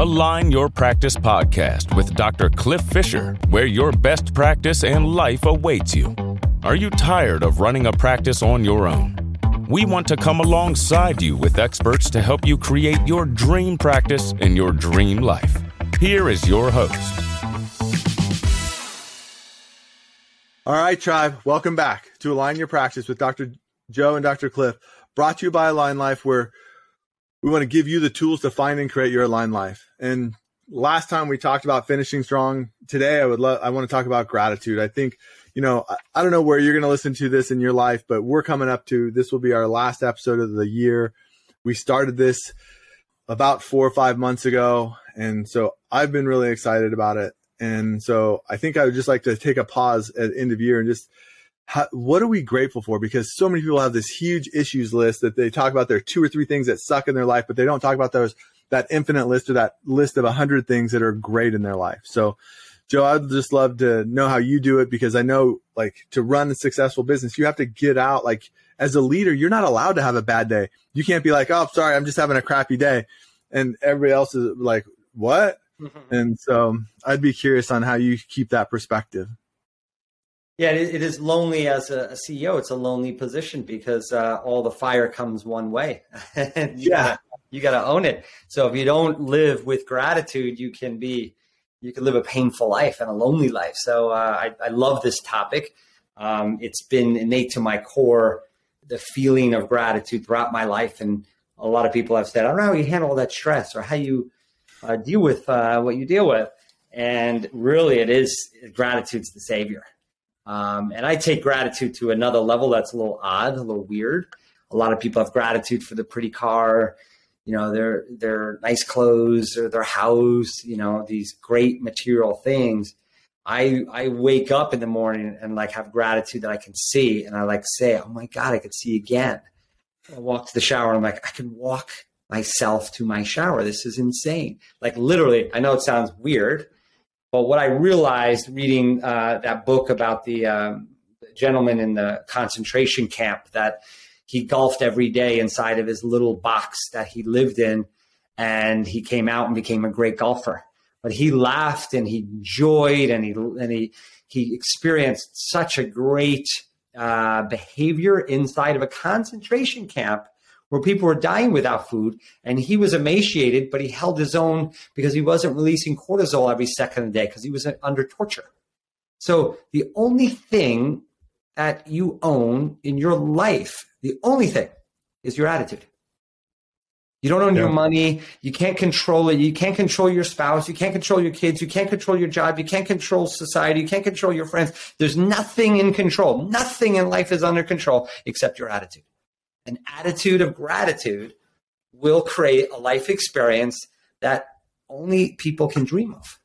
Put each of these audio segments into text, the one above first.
Align Your Practice podcast with Dr. Cliff Fisher, where your best practice and life awaits you. Are you tired of running a practice on your own? We want to come alongside you with experts to help you create your dream practice and your dream life. Here is your host. All right, tribe, welcome back to Align Your Practice with Dr. Joe and Dr. Cliff, brought to you by Align Life, where we want to give you the tools to find and create your aligned life. And last time we talked about finishing strong. Today, I would love, I want to talk about gratitude. I think, you know, I, I don't know where you're going to listen to this in your life, but we're coming up to this will be our last episode of the year. We started this about four or five months ago. And so I've been really excited about it. And so I think I would just like to take a pause at the end of year and just how, what are we grateful for? Because so many people have this huge issues list that they talk about their two or three things that suck in their life, but they don't talk about those that infinite list or that list of a hundred things that are great in their life. So, Joe, I'd just love to know how you do it because I know like to run a successful business, you have to get out. Like as a leader, you're not allowed to have a bad day. You can't be like, oh, sorry, I'm just having a crappy day, and everybody else is like, what? Mm-hmm. And so I'd be curious on how you keep that perspective. Yeah, it is lonely as a, CEO. It's a lonely position because uh, all the fire comes one way. yeah, gotta, you got to own it. So if you don't live with gratitude, you can be you can live a painful life and a lonely life. So uh, I, I, love this topic. Um, it's been innate to my core the feeling of gratitude throughout my life, and a lot of people have said, "I don't know how you handle all that stress or how you uh, deal with uh, what you deal with." And really, it is gratitude's the savior. Um, and I take gratitude to another level that's a little odd, a little weird. A lot of people have gratitude for the pretty car, you know, their their nice clothes or their house, you know, these great material things. I I wake up in the morning and like have gratitude that I can see, and I like say, "Oh my God, I could see again." I walk to the shower, and I'm like, I can walk myself to my shower. This is insane. Like literally, I know it sounds weird, but what I realized reading uh, that book about the um, gentleman in the concentration camp that he golfed every day inside of his little box that he lived in, and he came out and became a great golfer. But he laughed and he enjoyed and he and he he experienced such a great uh, behavior inside of a concentration camp where people were dying without food and he was emaciated, but he held his own because he wasn't releasing cortisol every second of the day because he was uh, under torture. So the only thing that you own in your life, the only thing is your attitude. You don't own yeah. your money. You can't control it. You can't control your spouse. You can't control your kids. You can't control your job. You can't control society. You can't control your friends. There's nothing in control. Nothing in life is under control except your attitude an attitude of gratitude will create a life experience that only people can dream of.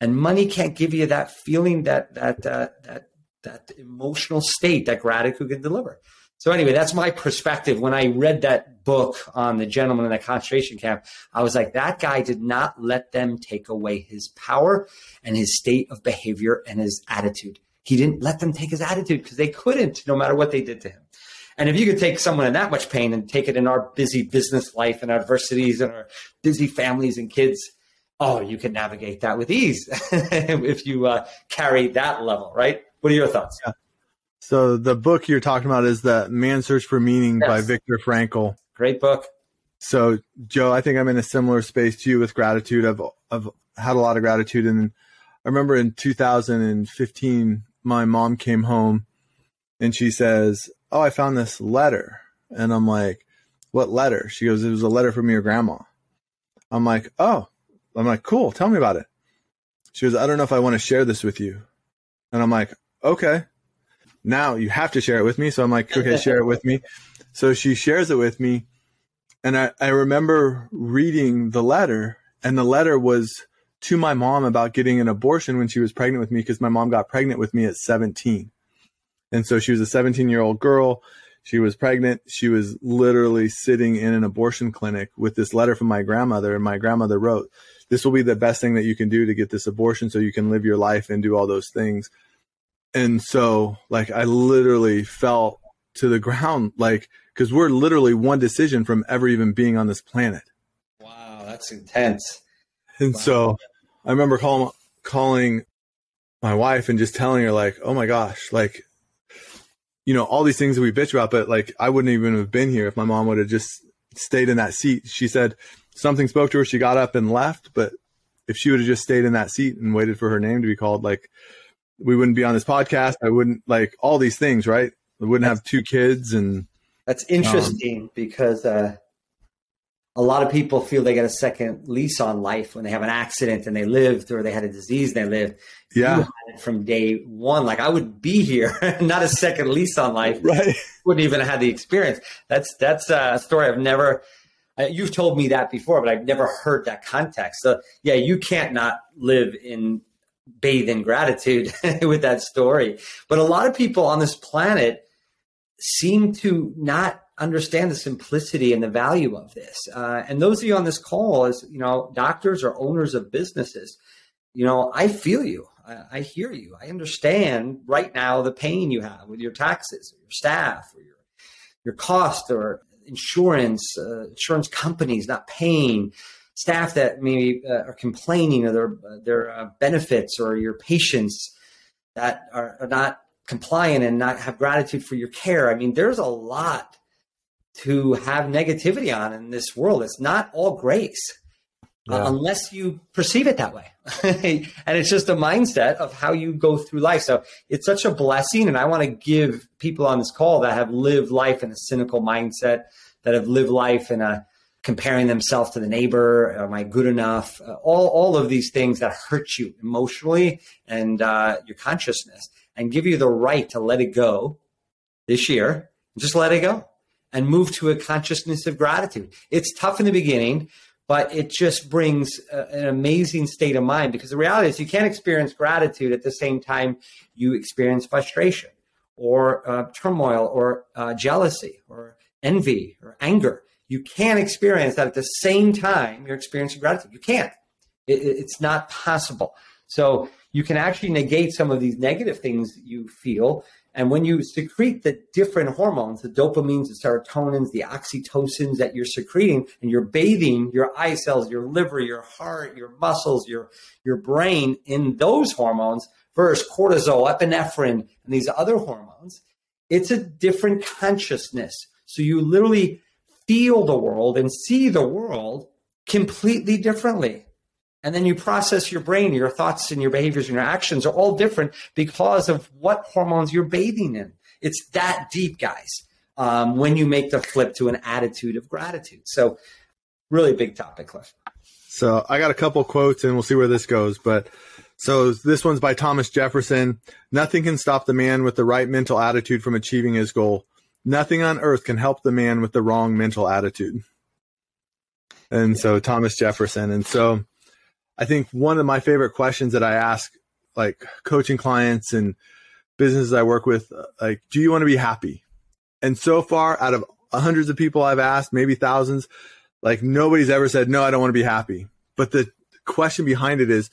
And money can't give you that feeling, that that uh, that that emotional state that gratitude can deliver. So anyway, that's my perspective. When I read that book on the gentleman in the concentration camp, I was like, that guy did not let them take away his power and his state of behavior and his attitude. He didn't let them take his attitude because they couldn't, no matter what they did to him. And if you could take someone in that much pain and take it in our busy business life and adversities and our busy families and kids, oh, you can navigate that with ease if you uh, carry that level, right? What are your thoughts? Yeah. So the book you're talking about is the Man's Search for Meaning yes. by Viktor Frankl. Great book. So Joe, I think I'm in a similar space to you with gratitude. I've, I've had a lot of gratitude. And I remember in 2015, my mom came home and she says, oh, I found this letter. And I'm like, what letter? She goes, it was a letter from your grandma. I'm like, oh, I'm like, cool. Tell me about it. She goes, I don't know if I want to share this with you. And I'm like, okay. Now you have to share it with me. So I'm like, okay, share it with me. So she shares it with me. And I, I remember reading the letter, and the letter was to my mom about getting an abortion when she was pregnant with me because my mom got pregnant with me at 17. And so she was a 17 year old girl. She was pregnant. She was literally sitting in an abortion clinic with this letter from my grandmother. And my grandmother wrote, This will be the best thing that you can do to get this abortion so you can live your life and do all those things. And so, like, I literally fell to the ground, like, because we're literally one decision from ever even being on this planet. Wow, that's intense. And wow. so I remember calling calling my wife and just telling her like, "Oh my gosh, like you know, all these things that we bitch about, but like I wouldn't even have been here if my mom would have just stayed in that seat." She said something spoke to her, she got up and left, but if she would have just stayed in that seat and waited for her name to be called, like we wouldn't be on this podcast. I wouldn't like all these things, right? We wouldn't that's, have two kids and that's interesting um, because uh a lot of people feel they get a second lease on life when they have an accident and they lived or they had a disease and they lived. Yeah. from day one. Like I would be here, not a second lease on life. Right. Wouldn't even have had the experience. That's that's a story I've never uh, you've told me that before, but I've never heard that context. So yeah, you can't not live in bathe in gratitude with that story. But a lot of people on this planet seem to not understand the simplicity and the value of this. Uh, and those of you on this call, as you know, doctors or owners of businesses, you know, I feel you. I, I hear you. I understand right now the pain you have with your taxes, or your staff, or your your cost, or insurance, uh, insurance companies not paying, staff that maybe uh, are complaining of their their uh, benefits, or your patients that are, are not compliant and not have gratitude for your care. I mean, there's a lot to have negativity on in this world. It's not all grace. Uh, yeah. Uh, unless you perceive it that way. and it's just a mindset of how you go through life. So it's such a blessing. And I want to give people on this call that have lived life in a cynical mindset, that have lived life in a comparing themselves to the neighbor, am I good enough? Uh, all, all of these things that hurt you emotionally and uh, your consciousness and give you the right to let it go this year. Just let it go and move to a consciousness of gratitude. It's tough in the beginning, but it just brings a, an amazing state of mind because the reality is you can't experience gratitude at the same time you experience frustration or uh, turmoil or uh, jealousy or envy or anger. You can't experience that at the same time you're experiencing gratitude. You can't. It, it's not possible. So you can actually negate some of these negative things you feel and when you secrete the different hormones, the dopamines, the serotonins, the oxytocins that you're secreting, and you're bathing your eye cells, your liver, your heart, your muscles, your, your brain in those hormones versus cortisol, epinephrine, and these other hormones, it's a different consciousness. So you literally feel the world and see the world completely differently. And then you process your brain, your thoughts and your behaviors and your actions are all different because of what hormones you're bathing in. It's that deep, guys, um, when you make the flip to an attitude of gratitude. So, really big topic, Cliff. So, I got a couple quotes and we'll see where this goes. But so, this one's by Thomas Jefferson Nothing can stop the man with the right mental attitude from achieving his goal. Nothing on earth can help the man with the wrong mental attitude. And so, Thomas Jefferson. And so, I think one of my favorite questions that I ask like coaching clients and businesses I work with, like, do you want to be happy? And so far, out of hundreds of people I've asked, maybe thousands, like nobody's ever said, no, I don't want to be happy. But the question behind it is,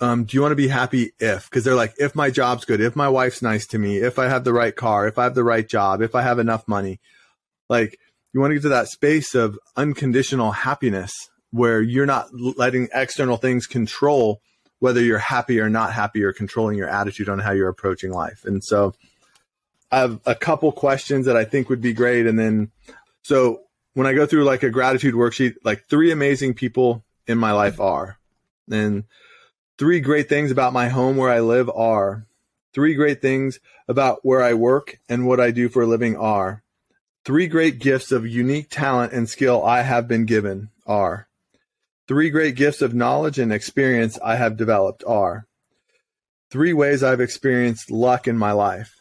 um, do you want to be happy if? Because they're like, if my job's good, if my wife's nice to me, if I have the right car, if I have the right job, if I have enough money, like you want to get to that space of unconditional happiness where you're not letting external things control whether you're happy or not happy or controlling your attitude on how you're approaching life. And so I have a couple questions that I think would be great. And then, so when I go through like a gratitude worksheet, like three amazing people in my life are, and three great things about my home where I live are, three great things about where I work and what I do for a living are, three great gifts of unique talent and skill I have been given are, Three great gifts of knowledge and experience I have developed are three ways I've experienced luck in my life.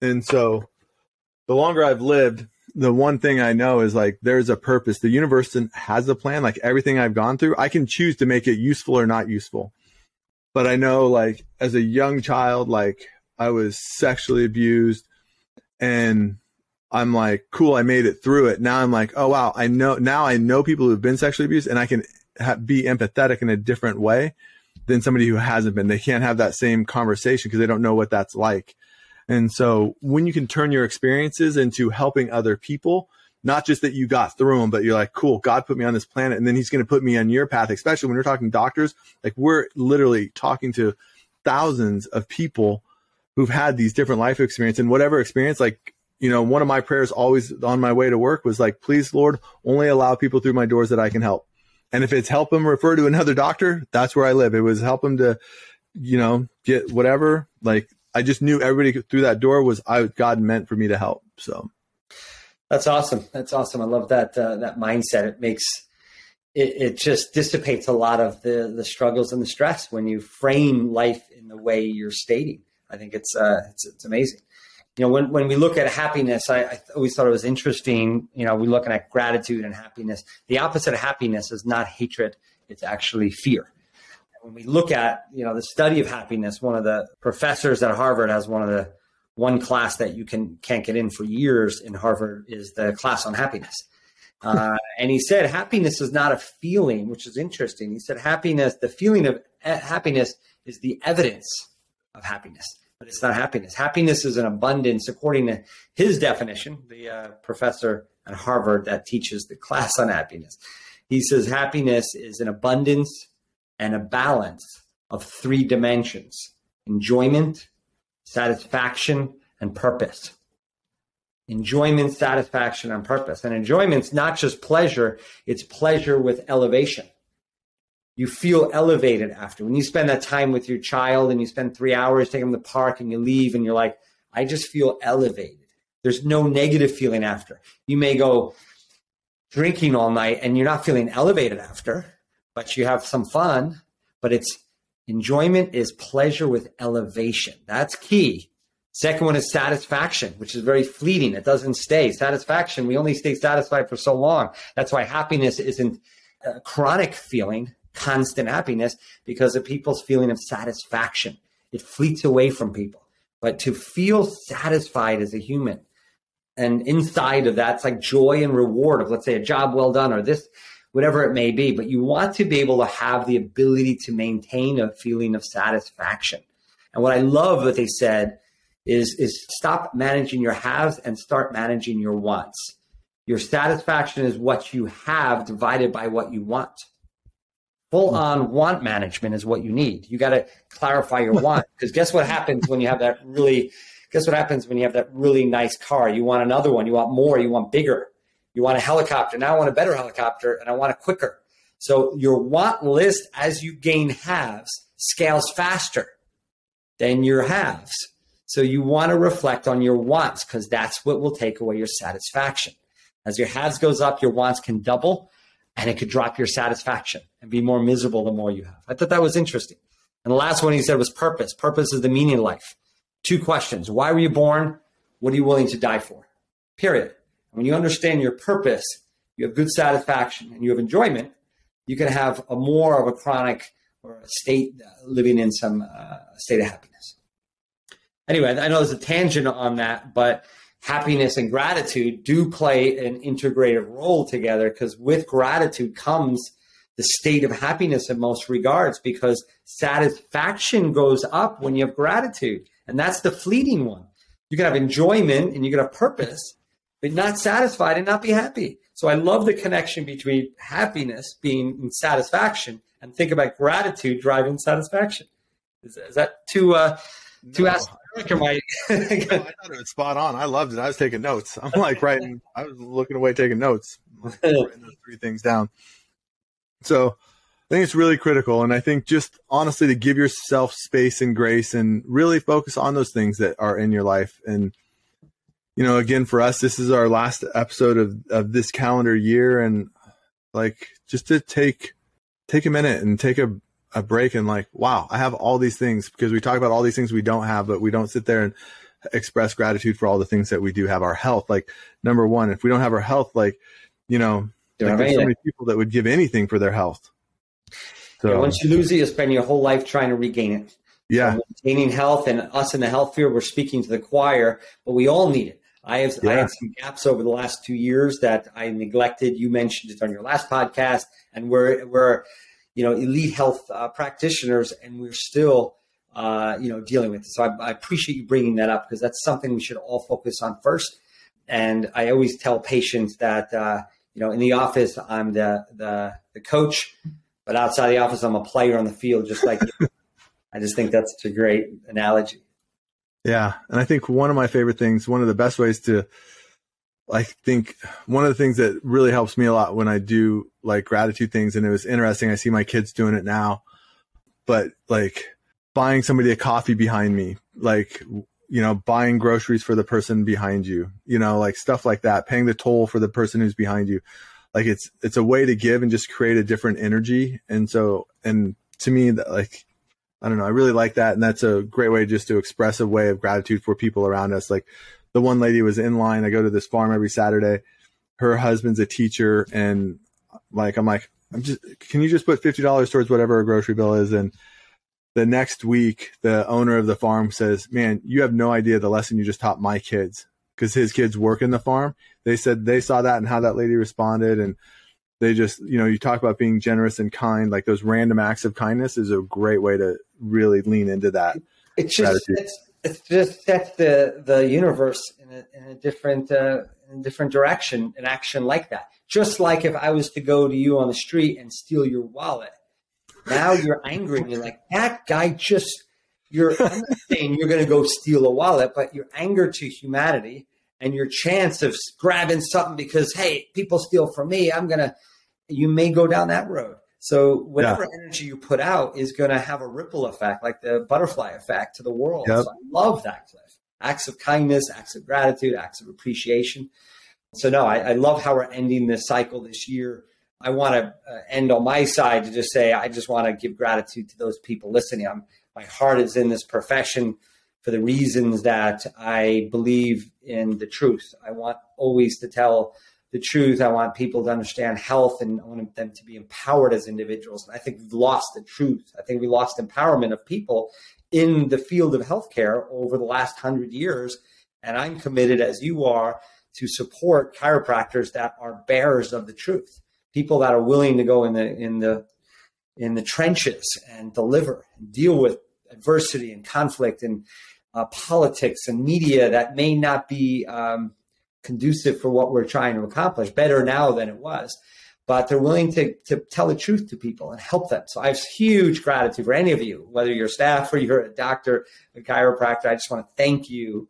And so the longer I've lived, the one thing I know is like there's a purpose. The universe has a plan. Like everything I've gone through, I can choose to make it useful or not useful. But I know like as a young child, like I was sexually abused and I'm like, cool, I made it through it. Now I'm like, oh wow, I know now I know people who've been sexually abused and I can ha- be empathetic in a different way than somebody who hasn't been. They can't have that same conversation because they don't know what that's like. And so when you can turn your experiences into helping other people not just that you got through them, but you're like, cool, God put me on this planet and then he's going to put me on your path, especially when you're talking doctors. Like we're literally talking to thousands of people who've had these different life experiences and whatever experience, like, you know, one of my prayers always on my way to work was like, please, Lord, only allow people through my doors that I can help. And if it's help them refer to another doctor, that's where I live. It was help them to, you know, get whatever. Like I just knew everybody through that door was I God meant for me to help. So that's awesome. That's awesome. I love that uh, that mindset. It makes it, it just dissipates a lot of the the struggles and the stress when you frame life in the way you're stating. I think it's uh, it's, it's amazing. You know, when when we look at happiness, I, I always thought it was interesting. You know, we're looking at gratitude and happiness. The opposite of happiness is not hatred; it's actually fear. When we look at you know the study of happiness, one of the professors at Harvard has one of the one class that you can can't get in for years in Harvard is the class on happiness. Uh, and he said happiness is not a feeling, which is interesting. He said happiness, the feeling of eh, happiness is the evidence of happiness, but it's not happiness. Happiness is an abundance, according to his definition, the uh, professor at Harvard that teaches the class on happiness. He says happiness is an abundance and a balance of three dimensions enjoyment, satisfaction, and purpose. Enjoyment, satisfaction, and purpose. And enjoyment's not just pleasure, it's pleasure with elevation. You feel elevated after. When you spend that time with your child and you spend three hours taking them to the park and you leave and you're like, I just feel elevated. There's no negative feeling after. You may go drinking all night and you're not feeling elevated after, but you have some fun, but it's Enjoyment is pleasure with elevation. That's key. Second one is satisfaction, which is very fleeting. It doesn't stay. Satisfaction, we only stay satisfied for so long. That's why happiness isn't a chronic feeling, constant happiness, because of people's feeling of satisfaction. It fleets away from people. But to feel satisfied as a human, and inside of that, it's like joy and reward of, let's say, a job well done or this whatever it may be. But you want to be able to have the ability to maintain a feeling of satisfaction. And what I love what they said is, is stop managing your haves and start managing your wants. Your satisfaction is what you have divided by what you want. Full on want management is what you need. You got to clarify your want because guess what happens when you have that really, guess what happens when you have that really nice car? You want another one, you want more, you want bigger. You want a helicopter. Now I want a better helicopter and I want it quicker. So your want list as you gain haves scales faster than your haves. So you want to reflect on your wants because that's what will take away your satisfaction. As your haves goes up, your wants can double and it could drop your satisfaction and be more miserable the more you have. I thought that was interesting. And the last one he said was purpose. Purpose is the meaning of life. Two questions. Why were you born? What are you willing to die for? Period. When you understand your purpose, you have good satisfaction and you have enjoyment, you can have a more of a chronic or a state uh, living in some uh, state of happiness. Anyway, I know there's a tangent on that, but happiness and gratitude do play an integrated role together because with gratitude comes the state of happiness in most regards because satisfaction goes up when you have gratitude. And that's the fleeting one. You can have enjoyment and you can have purpose, but not satisfied and not be happy. So I love the connection between happiness being in satisfaction and think about gratitude driving satisfaction. Is, is that too uh, too no. aspect? no, I thought it was spot on. I loved it. I was taking notes. I'm like writing. I was looking away taking notes, writing those three things down. So I think it's really critical, and I think just honestly to give yourself space and grace, and really focus on those things that are in your life, and you know, again, for us, this is our last episode of, of this calendar year. And like, just to take, take a minute and take a, a break and like, wow, I have all these things because we talk about all these things we don't have, but we don't sit there and express gratitude for all the things that we do have. Our health, like number one, if we don't have our health, like, you know, like there's so many people that would give anything for their health. So yeah, once you lose it, you spend your whole life trying to regain it. Yeah. So maintaining health and us in the health field, we're speaking to the choir, but we all need it. I have yeah. I had some gaps over the last two years that I neglected. You mentioned it on your last podcast, and we're we're you know elite health uh, practitioners, and we're still uh, you know dealing with it. So I, I, appreciate you bringing that up because that's something we should all focus on first. And I always tell patients that, uh, you know, in the office, I'm the, the, the coach, but outside the office, I'm a player on the field, just like. I just think that's a great analogy. Yeah. And I think one of my favorite things, one of the best ways to, I think one of the things that really helps me a lot when I do like gratitude things, and it was interesting. I see my kids doing it now, but like buying somebody a coffee behind me, like, you know, buying groceries for the person behind you, you know, like stuff like that, paying the toll for the person who's behind you. Like it's, it's a way to give and just create a different energy. And so, and to me, that like, I don't know, I really like that. And that's a great way just to express a way of gratitude for people around us. Like the one lady was in line. I go to this farm every Saturday. Her husband's a teacher and like, I'm like, I'm just, can you just put $50 towards whatever a grocery bill is? And the next week, the owner of the farm says, Man, you have no idea the lesson you just taught my kids because his kids work in the farm. They said they saw that and how that lady responded. And they just, you know, you talk about being generous and kind, like those random acts of kindness is a great way to really lean into that. It's just, it's, it's just sets the, the universe in a, in a different, uh, in a different direction, an action like that. Just like if I was to go to you on the street and steal your wallet now you're angry and you're like, that guy just, you're, saying you're going to go steal a wallet, but your anger to humanity and your chance of grabbing something because, hey, people steal from me, I'm going to, you may go down that road. So whatever yeah. energy you put out is going to have a ripple effect, like the butterfly effect to the world. Yep. So I love that, Cliff. Acts of kindness, acts of gratitude, acts of appreciation. So no, I, I love how we're ending this cycle this year I want to uh, end on my side to just say I just want to give gratitude to those people listening. I'm, my heart is in this profession for the reasons that I believe in the truth. I want always to tell the truth. I want people to understand health and I want them to be empowered as individuals. And I think we've lost the truth. I think we lost empowerment of people in the field of healthcare over the last hundred years. And I'm committed, as you are, to support chiropractors that are bearers of the truth people that are willing to go in the in the in the trenches and deliver and deal with adversity and conflict and uh, politics and media that may not be um, conducive for what we're trying to accomplish. Better now than it was, but they're willing to to tell the truth to people and help them. So I have huge gratitude for any of you, whether you're staff or you're a doctor, a chiropractor. I just want to thank you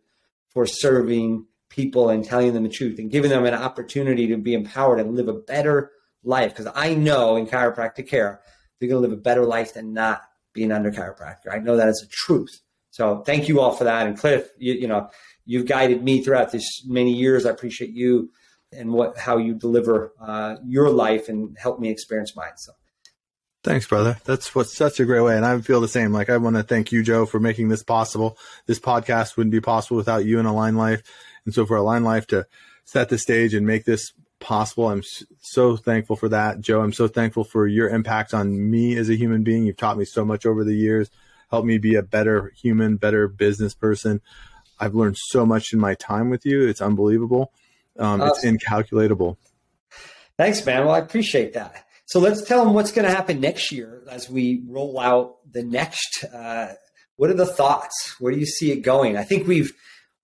for serving people and telling them the truth and giving them an opportunity to be empowered and live a better life because I know in chiropractic care they're going to live a better life than not being under chiropractor. I know that is a truth. So thank you all for that. And Cliff, you, you know, you've guided me throughout this many years. I appreciate you and what how you deliver uh, your life and help me experience mine. So. Thanks, brother. That's what's such a great way. And I feel the same. Like I want to thank you, Joe, for making this possible. This podcast wouldn't be possible without you and Align Life. And so for Align Life to set the stage and make this possible. I'm so thankful for that. Joe, I'm so thankful for your impact on me as a human being. You've taught me so much over the years, helped me be a better human, better business person. I've learned so much in my time with you. It's unbelievable. Um, awesome. It's incalculable. Thanks, man. Well, I appreciate that. So let's tell them what's going to happen next year as we roll out the next. Uh, what are the thoughts? Where do you see it going? I think we've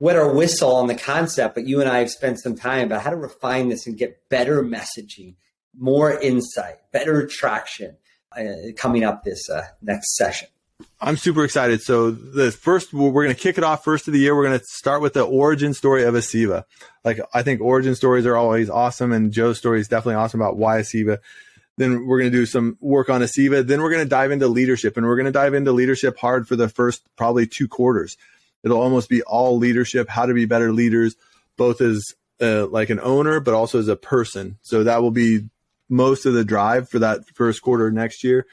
wet our whistle on the concept, but you and I have spent some time about how to refine this and get better messaging, more insight, better traction uh, coming up this uh, next session. I'm super excited. So the first, we're going to kick it off first of the year. We're going to start with the origin story of Asiva. Like I think origin stories are always awesome, and Joe's story is definitely awesome about why Asiva. Then we're going to do some work on Asiva. Then we're going to dive into leadership, and we're going to dive into leadership hard for the first probably two quarters it'll almost be all leadership, how to be better leaders, both as uh, like an owner, but also as a person. So that will be most of the drive for that first quarter next year.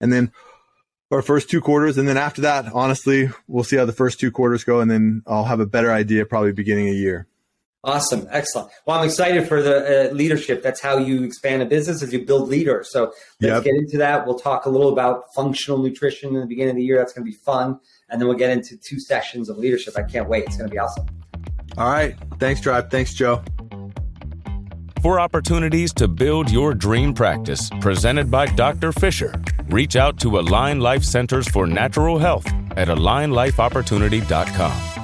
And then our first two quarters. And then after that, honestly, we'll see how the first two quarters go. And then I'll have a better idea probably beginning of year. Awesome. Excellent. Well, I'm excited for the uh, leadership. That's how you expand a business as you build leaders. So let's yep. get into that. We'll talk a little about functional nutrition in the beginning of the year. That's going to be fun and then we'll get into two sessions of leadership. I can't wait. It's going to be awesome. All right. Thanks, Tribe. Thanks, Joe. For opportunities to build your dream practice, presented by Dr. Fisher, reach out to Align Life Centers for Natural Health at alignlifeopportunity.com.